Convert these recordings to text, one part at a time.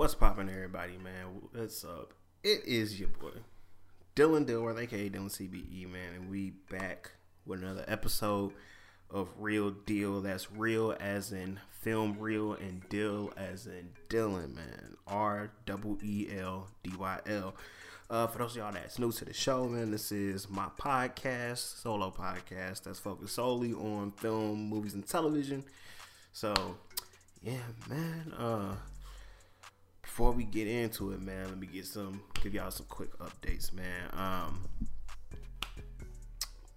What's poppin', everybody, man? What's up? It is your boy, Dylan Dilworth, aka Dylan CBE, man, and we back with another episode of Reel Dyl. That's reel as in film reel and deal as in Dylan, man. R double E L D Y L. Uh, for those of y'all that's new to the show, man, this is my podcast, solo podcast that's focused solely on film, movies, and television. So, yeah, man. Uh, before we get into it, man, let me get some, give y'all some quick updates, man. Um,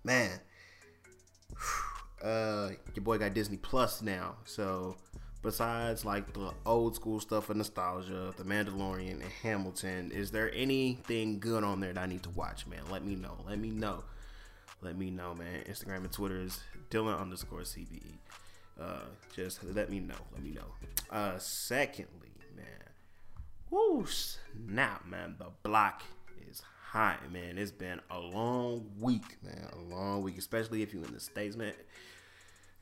man, uh, your boy got Disney Plus now, so besides like the old school stuff and nostalgia, The Mandalorian and Hamilton, is there anything good on there that I need to watch, man? Let me know. Let me know. Let me know, man. Instagram and Twitter is Dylan underscore CBE. Uh, just let me know. Let me know. Uh, secondly, man, whoo, snap, man. The block is hot, man. It's been a long week, man. A long week, especially if you're in the States, man.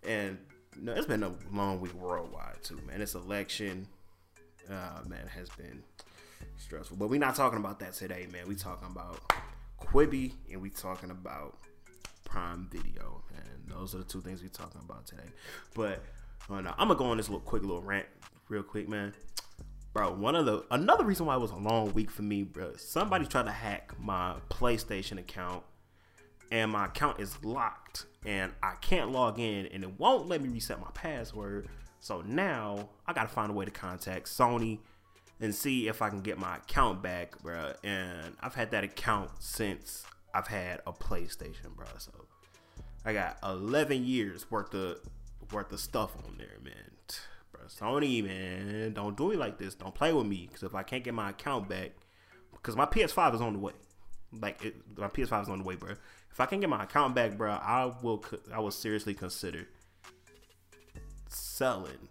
And no, it's been a long week worldwide too, man. This election, uh, man, has been stressful. But we're not talking about that today, man. We talking about Quibi and we talking about Prime Video, and those are the two things we talking about today. But uh, I'm gonna go on this little quick little rant, real quick, man. Bro, one of the another reason why it was a long week for me, bro. Somebody tried to hack my PlayStation account, and my account is locked and I can't log in and it won't let me reset my password. So now I gotta find a way to contact Sony and see if I can get my account back, bro. And I've had that account since I've had a PlayStation, bro. So I got 11 years worth of worth of stuff on there, man. Sony, man, don't do me like this. Don't play with me, because if I can't get my account back, because my PS5 is on the way. Like it, my PS5 is on the way, bro. If I can get my account back, bro, I will. I will seriously consider selling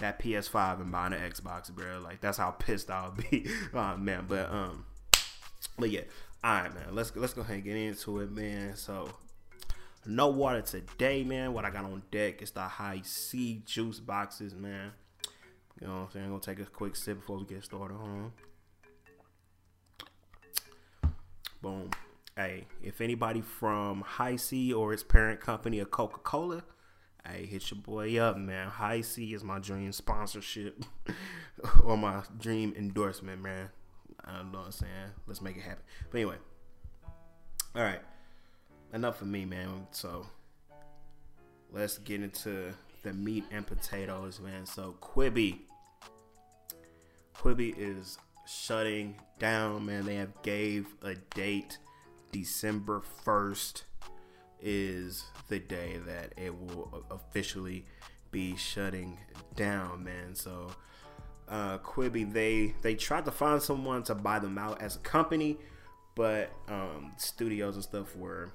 that PS5 and buying an Xbox, bro. Like that's how pissed I'll be, oh, man. But um, but yeah, all right, man. Let's let's go ahead and get into it, man. So. No water today, man. What I got on deck is the Hi-C juice boxes, man. You know what I'm saying? I'm gonna take a quick sip before we get started. On. Boom. Hey, if anybody from Hi-C or its parent company of Coca Cola, hey, hit your boy up, man. Hi-C is my dream sponsorship or my dream endorsement, man. I don't know what I'm saying. Let's make it happen. But anyway, all right. Enough of me, man. So let's get into the meat and potatoes, man. So Quibi. Quibi is shutting down, man. They have gave a date. December 1st is the day that it will officially be shutting down, man. So uh Quibi they they tried to find someone to buy them out as a company, but um studios and stuff were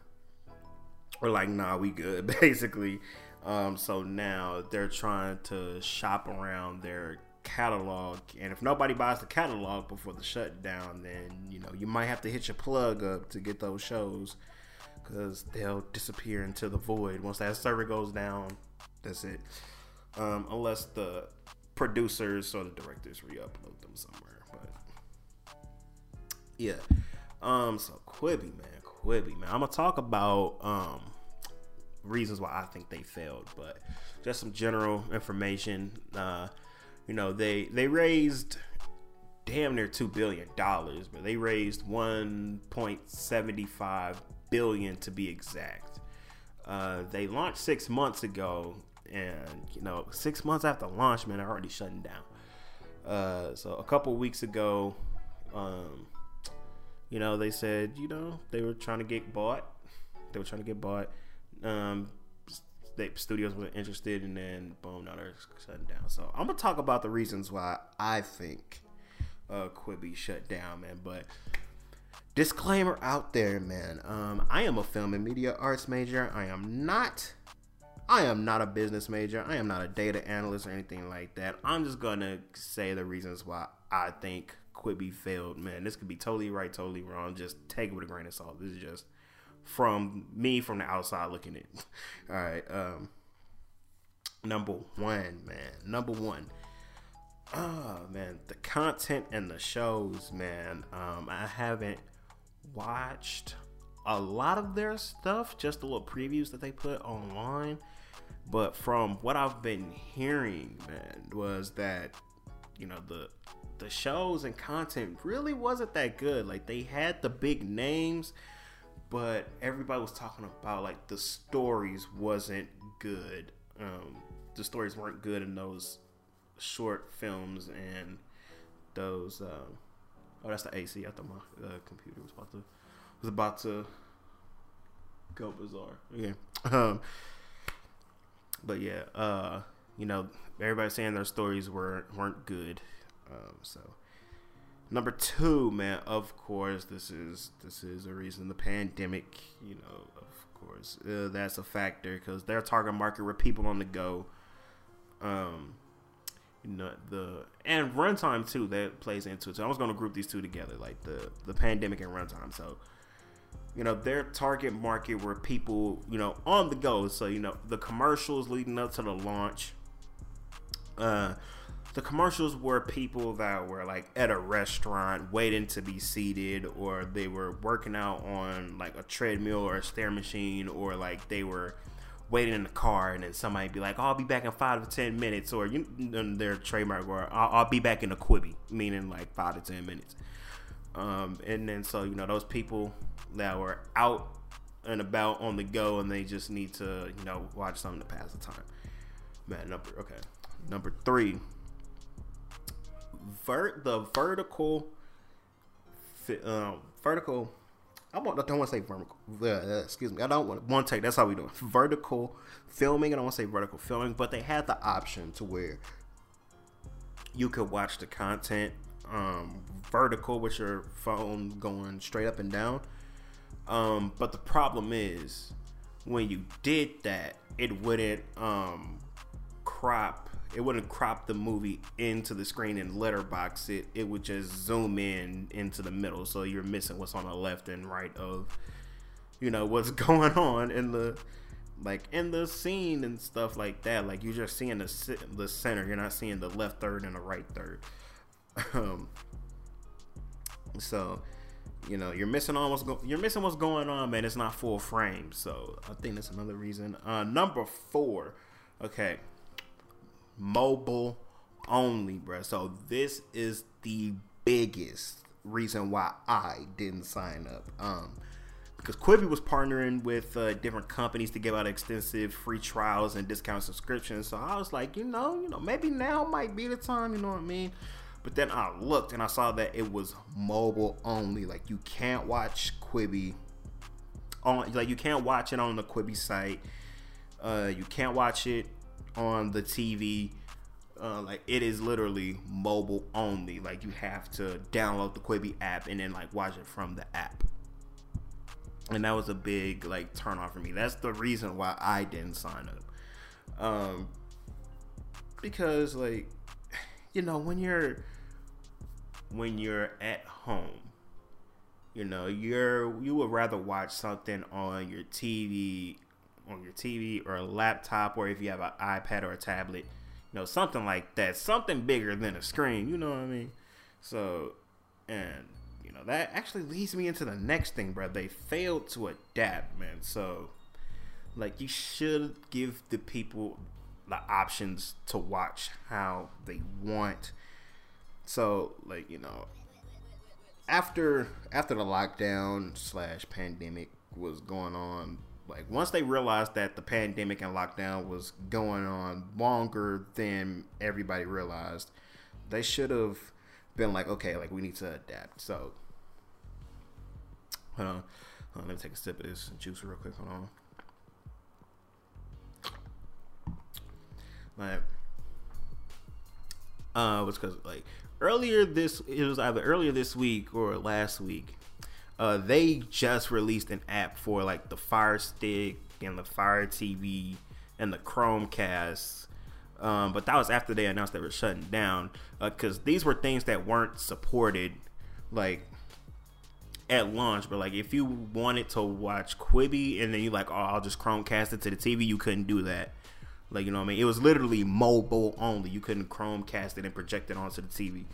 were like, nah, we good, basically. Um, so now they're trying to shop around their catalog and if nobody buys the catalog before the shutdown then you know you might have to hit your plug up to get those shows because they'll disappear into the void. Once that server goes down that's it. Um, unless the producers or the directors re-upload them somewhere but yeah. Um so quibi man quibi man i'm gonna talk about um reasons why i think they failed but just some general information uh you know they they raised damn near two billion dollars, but they raised one point seventy five billion to be exact. Uh, they launched six months ago, and you know six months after launch, man, they're already shutting down. Uh, so a couple weeks ago, um, you know they said you know they were trying to get bought. They were trying to get bought. Um, the studios were interested, and then boom, now they're shutting down. So I'm gonna talk about the reasons why I think uh, Quibi shut down, man. But disclaimer out there, man. Um, I am a film and media arts major. I am not. I am not a business major. I am not a data analyst or anything like that. I'm just gonna say the reasons why I think Quibi failed, man. This could be totally right, totally wrong. Just take it with a grain of salt. This is just from me from the outside looking in. All right. Um, number one, man. Number one. Oh man. The content and the shows, man, um, I haven't watched a lot of their stuff, just the little previews that they put online. But from what I've been hearing, man, was that you know the the shows and content really wasn't that good. Like they had the big names, but everybody was talking about like the stories wasn't good. Um, the stories weren't good in those short films and those. Um, oh, that's the AC. I thought my uh, computer was about to was about to go bizarre. Yeah. Um, but yeah, uh, you know, everybody saying their stories were weren't good. Um, so number two, man, of course, this is this is a reason the pandemic. You know, of course, uh, that's a factor because their target market were people on the go. Um, you know the and runtime too that plays into it. So I was gonna group these two together, like the the pandemic and runtime. So you know their target market were people you know on the go. So you know the commercials leading up to the launch. Uh, the commercials were people that were like at a restaurant waiting to be seated or they were working out on like a treadmill or a stair machine or like they were waiting in the car and then somebody be like oh, i'll be back in five to ten minutes or you their trademark or I'll, I'll, be back in a Quibi," meaning like five to ten minutes. Um, and then so you know those people that were out and about on the go and they just need to you know watch something to pass the time. Man number okay number three vert the vertical um, vertical I, don't want to say vertical. Excuse me. I don't want one take. That's how we do it. Vertical filming. I don't want to say vertical filming, but they had the option to where you could watch the content um, vertical with your phone going straight up and down. Um, but the problem is when you did that, it wouldn't um, crop it wouldn't crop the movie into the screen and letterbox it. It would just zoom in into the middle, so you're missing what's on the left and right of, you know, what's going on in the, like in the scene and stuff like that. Like you're just seeing the the center. You're not seeing the left third and the right third. Um. So, you know, you're missing almost go- you're missing what's going on, man. It's not full frame. So I think that's another reason. Uh, number four. Okay, mobile only, bro. So this is the biggest reason why I didn't sign up. Um, because Quibi was partnering with uh, different companies to give out extensive free trials and discount subscriptions. So I was like, you know, you know, maybe now might be the time. You know what I mean? But then I looked and I saw that it was mobile only. Like you can't watch Quibi on, like you can't watch it on the Quibi site. Uh, you can't watch it on the TV. Uh, like it is literally mobile only. Like you have to download the Quibi app and then like watch it from the app. And that was a big like turn off for me. That's the reason why I didn't sign up. Um, because like you know when you're when you're at home you know you're you would rather watch something on your tv on your TV or a laptop, or if you have an iPad or a tablet, you know, something like that, something bigger than a screen. You know what I mean? So, and you know that actually leads me into the next thing, bro. They failed to adapt, man. So, like, you should give the people the options to watch how they want. So, like, you know, after after the lockdown slash pandemic was going on like once they realized that the pandemic and lockdown was going on longer than everybody realized, they should have been like, okay, like we need to adapt. So, hold on, hold on let me take a sip of this juice real quick. Hold on. Like, uh, was because like earlier this it was either earlier this week or last week uh, they just released an app for like the Fire Stick and the Fire TV and the Chromecast. Um, but that was after they announced they were shutting down because uh, these were things that weren't supported like at launch. But like if you wanted to watch Quibi and then you like, oh, I'll just Chromecast it to the TV, you couldn't do that. Like you know what I mean? It was literally mobile only. You couldn't Chromecast it and project it onto the TV.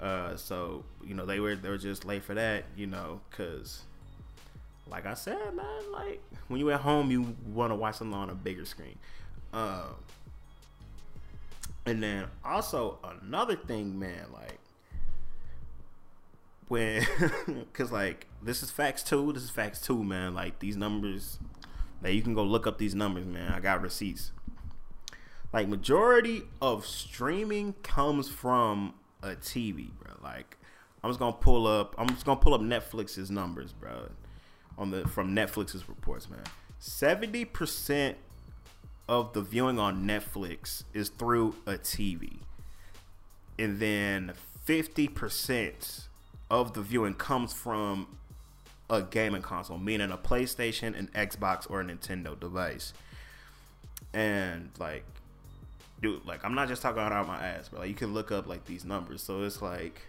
Uh, so you know they were they were just late for that, you know, because like I said, man, like when you at home, you want to watch something on a bigger screen. Um, and then also another thing, man, like when, cause like this is facts too. This is facts too, man. Like these numbers, like you can go look up these numbers, man. I got receipts. Like majority of streaming comes from a TV, bro. Like I'm just gonna pull up. I'm just gonna pull up Netflix's numbers, bro. On the from Netflix's reports, man. Seventy percent of the viewing on Netflix is through a TV, and then fifty percent of the viewing comes from a gaming console, meaning a PlayStation, an Xbox, or a Nintendo device. And like dude, like I'm not just talking out of my ass, but like you can look up like these numbers. So it's like,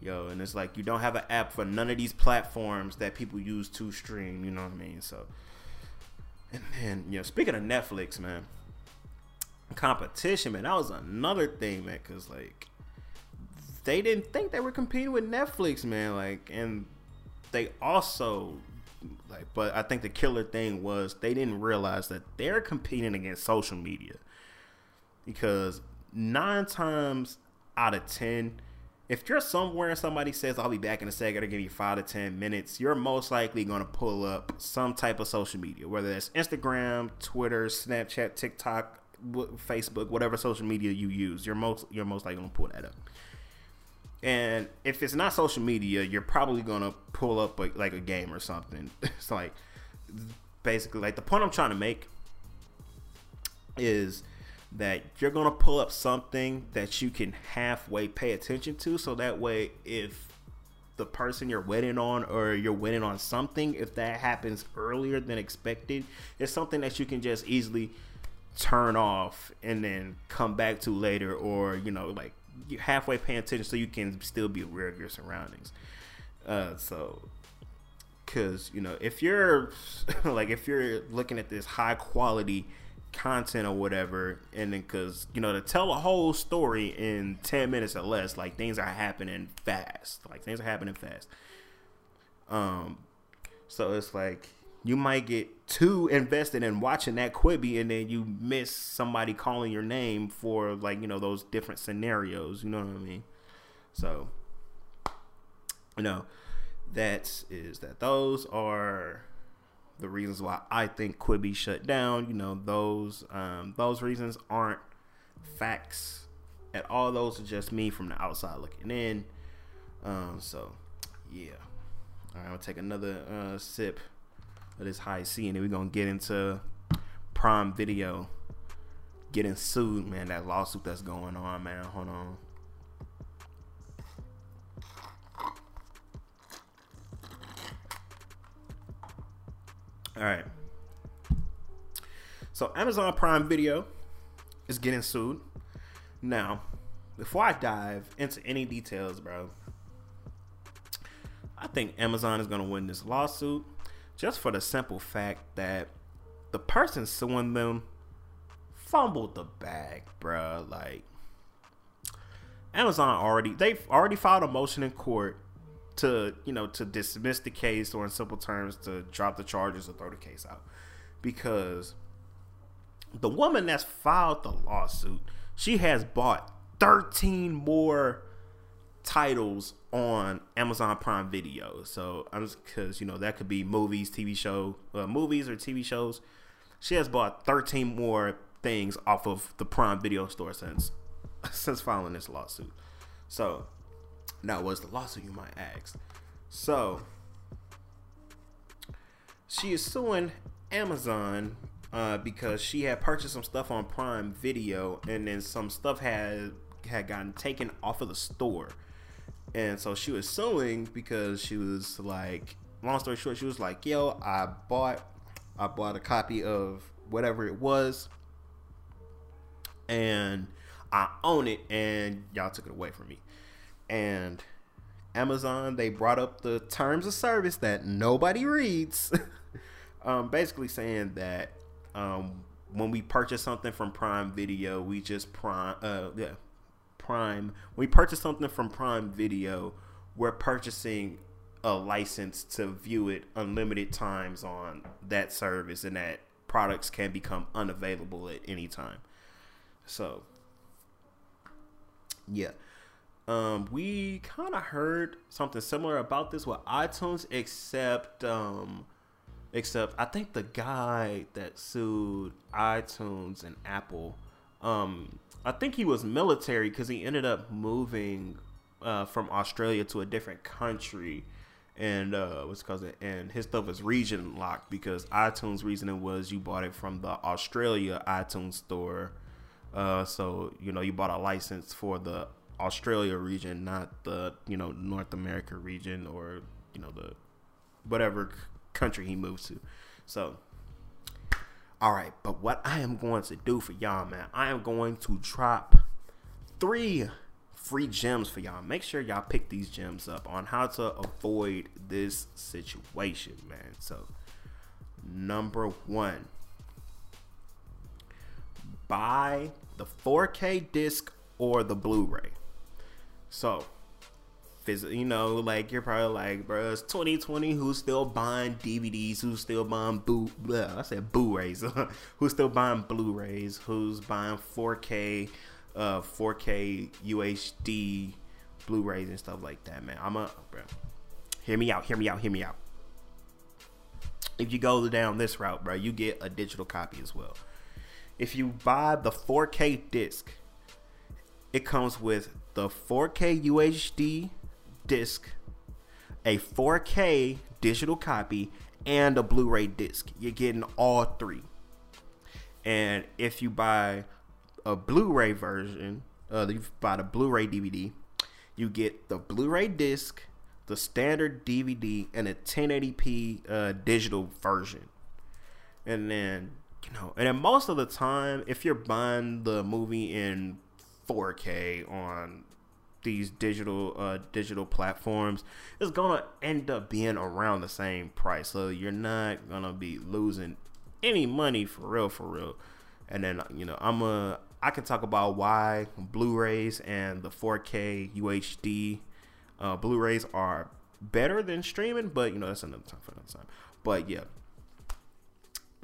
yo, and it's like you don't have an app for none of these platforms that people use to stream. You know what I mean? So, and then you know, speaking of Netflix, man, competition, man, that was another thing, man, because like they didn't think they were competing with Netflix, man, like, and they also like but i think the killer thing was they didn't realize that they're competing against social media because nine times out of ten, if you're somewhere and somebody says I'll be back in a second to give you five to ten minutes, you're most likely going to pull up some type of social media, whether that's Instagram, Twitter, Snapchat, TikTok, Facebook, whatever social media you use. You're most you're most likely going to pull that up. And if it's not social media, you're probably going to pull up a, like a game or something. it's like basically like the point I'm trying to make is that you're going to pull up something that you can halfway pay attention to so that way if the person you're waiting on or you're waiting on something if that happens earlier than expected it's something that you can just easily turn off and then come back to later or you know like you halfway paying attention so you can still be aware of your surroundings. Uh, so because you know if you're like if you're looking at this high quality content or whatever and then because you know to tell a whole story in 10 minutes or less like things are happening fast. Like things are happening fast. Um so it's like you might get too invested in watching that quibi and then you miss somebody calling your name for like you know those different scenarios. You know what i mean? So you know that is that those are reasons why I think Quibi shut down. You know, those um, those reasons aren't facts at all. Those are just me from the outside looking in. Um, so, yeah. All right, I'm gonna take another uh, sip of this Hi-C, and then we're gonna get into Prime Video getting sued, man. That lawsuit that's going on, man. Hold on. All right. So Amazon Prime Video is getting sued. Now, before I dive into any details, bro, I think Amazon is going to win this lawsuit just for the simple fact that the person suing them fumbled the bag, bro. Like Amazon already they've already filed a motion in court to you know to dismiss the case or in simple terms to drop the charges or throw the case out because the woman that's filed the lawsuit she has bought 13 more titles on Amazon Prime Video. So I'm just because you know that could be movies, TV show, uh, movies or TV shows. She has bought 13 more things off of the Prime Video store since since filing this lawsuit. So now, was the lawsuit, you might ask? So, she is suing Amazon uh, because she had purchased some stuff on Prime Video, and then some stuff had had gotten taken off of the store, and so she was suing because she was like, long story short, she was like, "Yo, I bought, I bought a copy of whatever it was, and I own it, and y'all took it away from me." And Amazon they brought up the terms of service that nobody reads, um, basically saying that um, when we purchase something from Prime Video, we just prime uh, yeah Prime, When we purchase something from Prime Video, we're purchasing a license to view it unlimited times on that service, and that products can become unavailable at any time. So, yeah. Um, we kind of heard something similar about this with iTunes, except um, except I think the guy that sued iTunes and Apple, um, I think he was military because he ended up moving uh, from Australia to a different country, and uh, was because and his stuff was region locked because iTunes reasoning was you bought it from the Australia iTunes store. Uh, so you know you bought a license for the Australia region, not the you know North America region or you know the whatever country he moves to. So, all right, but what I am going to do for y'all, man, I am going to drop three free gems for y'all. Make sure y'all pick these gems up on how to avoid this situation, man. So, number one, buy the 4K disc or the Blu-ray. So, you know, like you're probably like, bro, it's 2020. Who's still buying DVDs? Who's still buying boo? Blah, I said Blu-rays. who's still buying Blu-rays? Who's buying 4K, uh, 4K UHD Blu-rays and stuff like that, man? I'm a bro. Hear me out. Hear me out. Hear me out. If you go down this route, bro, you get a digital copy as well. If you buy the 4K disc, it comes with the 4K UHD disc, a 4K digital copy, and a Blu ray disc. You're getting all three. And if you buy a Blu ray version, uh, you buy the Blu ray DVD, you get the Blu ray disc, the standard DVD, and a 1080p uh, digital version. And then, you know, and then most of the time, if you're buying the movie in 4K on these digital uh, digital platforms, is gonna end up being around the same price. So you're not gonna be losing any money for real, for real. And then you know I'm a I can talk about why Blu-rays and the 4K UHD uh, Blu-rays are better than streaming, but you know that's another time for another time. But yeah,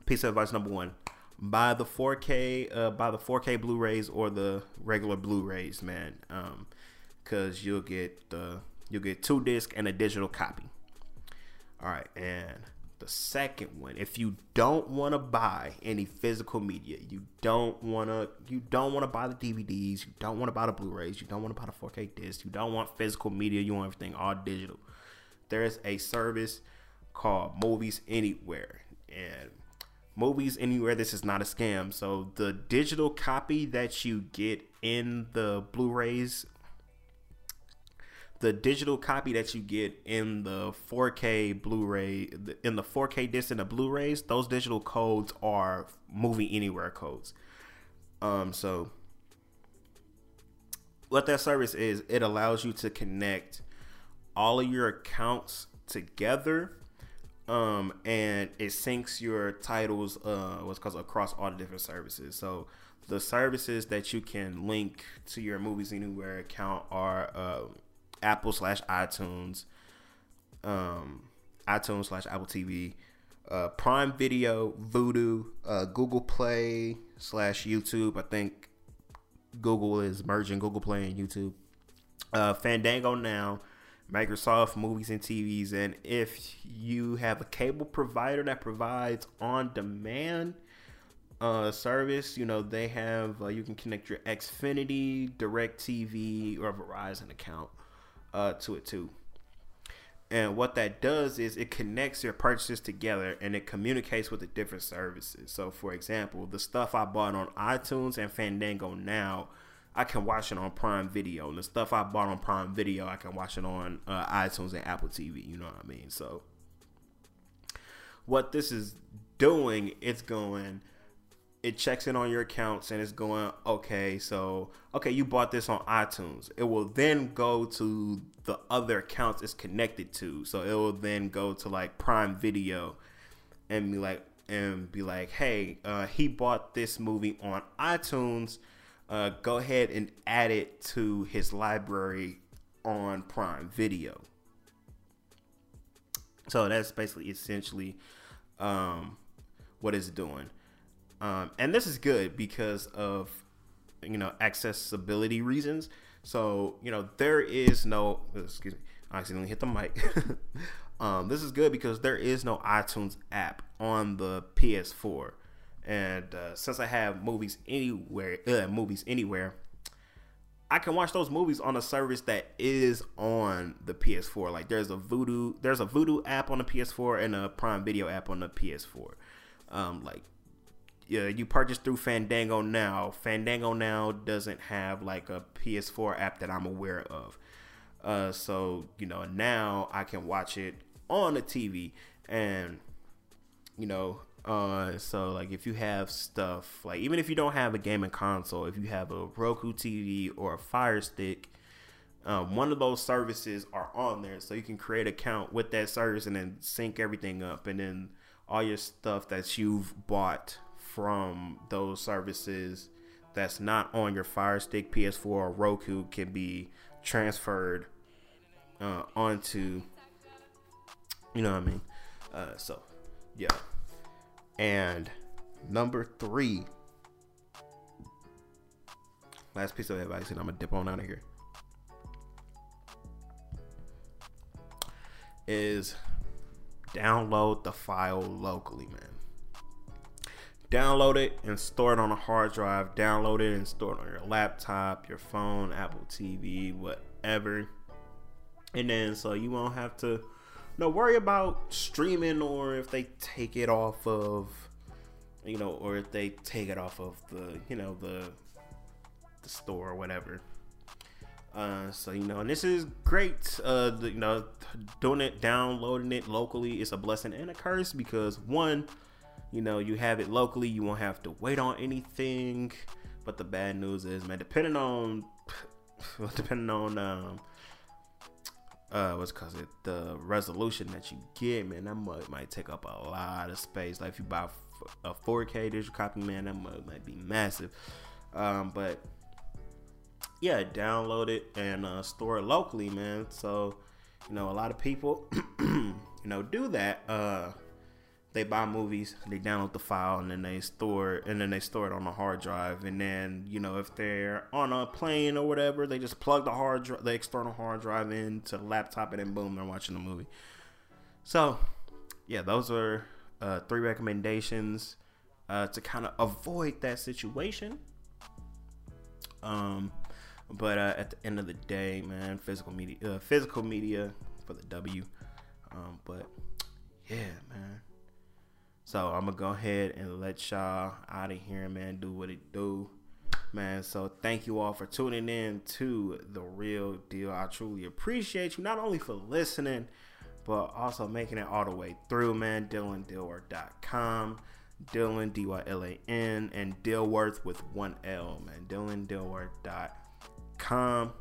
piece of advice number one: buy the 4K, uh, buy the 4K Blu-rays or the regular Blu-rays, man. Um, because you'll get the you'll get two disc and a digital copy. All right, and the second one, if you don't want to buy any physical media, you don't want to you don't want to buy the DVDs, you don't want to buy the Blu-rays, you don't want to buy the 4K disc, you don't want physical media, you want everything all digital. There's a service called Movies Anywhere, and Movies Anywhere. This is not a scam. So the digital copy that you get in the Blu-rays the digital copy that you get in the 4K Blu-ray, in the 4K disc and the Blu-rays, those digital codes are movie anywhere codes. Um, so what that service is, it allows you to connect all of your accounts together. Um, and it syncs your titles, uh, what's called across all the different services. So the services that you can link to your Movies Anywhere account are uh, Apple slash iTunes, um, iTunes slash Apple TV, uh, Prime Video, Vudu, uh, Google Play slash YouTube. I think Google is merging Google Play and YouTube. Uh, Fandango now, Microsoft Movies and TVs, and if you have a cable provider that provides on-demand uh, service, you know they have uh, you can connect your Xfinity, DirecTV, or Verizon account uh, to it too. And what that does is it connects your purchases together and it communicates with the different services. So, for example, the stuff I bought on iTunes and Fandango now, I can watch it on Prime Video. And the stuff I bought on Prime Video, I can watch it on uh, iTunes and Apple TV. You know what I mean? So, what this is doing, it's going it checks in on your accounts and it's going okay so okay you bought this on itunes it will then go to the other accounts it's connected to so it will then go to like prime video and be like and be like hey uh, he bought this movie on itunes uh, go ahead and add it to his library on Prime Video. So that's basically essentially um, what it's doing. Um, and this is good because of you know accessibility reasons. So you know there is no excuse me, I accidentally hit the mic. um, this is good because there is no iTunes app on the PS4, and uh, since I have movies anywhere, uh, movies anywhere, I can watch those movies on a service that is on the PS4. Like there's a Vudu, there's a Vudu app on the PS4 and a Prime Video app on the PS4. Um, like yeah, you purchase through Fandango now. Fandango now doesn't have like a PS4 app that I'm aware of. Uh, so you know now I can watch it on the TV, and you know, uh, so like if you have stuff like even if you don't have a gaming console, if you have a Roku TV or a Fire Stick, um, one of those services are on there, so you can create an account with that service and then sync everything up, and then all your stuff that you've bought from those services that's not on your Fire Stick, PS4, or Roku can be transferred uh, onto, you know what I mean? Uh, so, yeah. And number three, last piece of advice, and I'm gonna dip on out of here. Is download the file locally, man download it and store it on a hard drive. Download it and store it on your laptop, your phone, Apple TV, whatever. And then so you won't have to know, worry about streaming or if they take it off of you know, or if they take it off of the, you know, the the store or whatever. Uh, so you know, and this is great. Uh, the, you know, doing it, downloading it locally is a blessing and a curse because one, you know, you have it locally, you won't have to wait on anything. But the bad news is, man, depending on depending on um uh what's cause it the resolution that you get, man, that might, might take up a lot of space. Like if you buy a 4K digital copy, man, that might, might be massive. Um, but yeah, download it and uh, store it locally, man. So you know, a lot of people, you know, do that. Uh, they buy movies, they download the file, and then they store it, and then they store it on a hard drive. And then you know if they're on a plane or whatever, they just plug the hard drive, the external hard drive into the laptop, and then boom, they're watching the movie. So yeah, those are uh, three recommendations uh, to kind of avoid that situation. Um, but uh, at the end of the day, man, physical media, uh, physical media for the W. Um, but yeah, man. So I'm gonna go ahead and let y'all out of here, man. Do what it do, man. So thank you all for tuning in to the real deal. I truly appreciate you not only for listening, but also making it all the way through, man. DylanDilworth.com, Dylan D Y L A N, and Dilworth with one L, man. DylanDilworth.com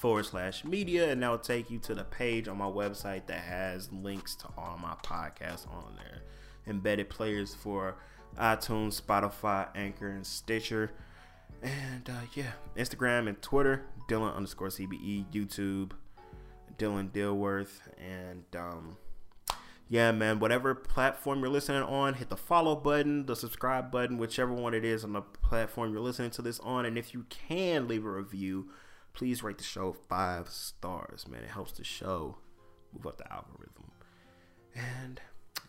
forward slash media, and that'll take you to the page on my website that has links to all my podcasts on there. Embedded players for iTunes, Spotify, Anchor, and Stitcher. And uh, yeah, Instagram and Twitter, Dylan underscore CBE, YouTube, Dylan Dilworth, and um, yeah, man, whatever platform you're listening on, hit the follow button, the subscribe button, whichever one it is on the platform you're listening to this on. And if you can leave a review, please rate the show five stars, man. It helps the show move up the algorithm. And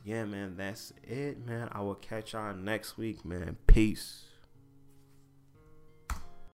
yeah, man, that's it, man. I will catch y'all next week, man. Peace.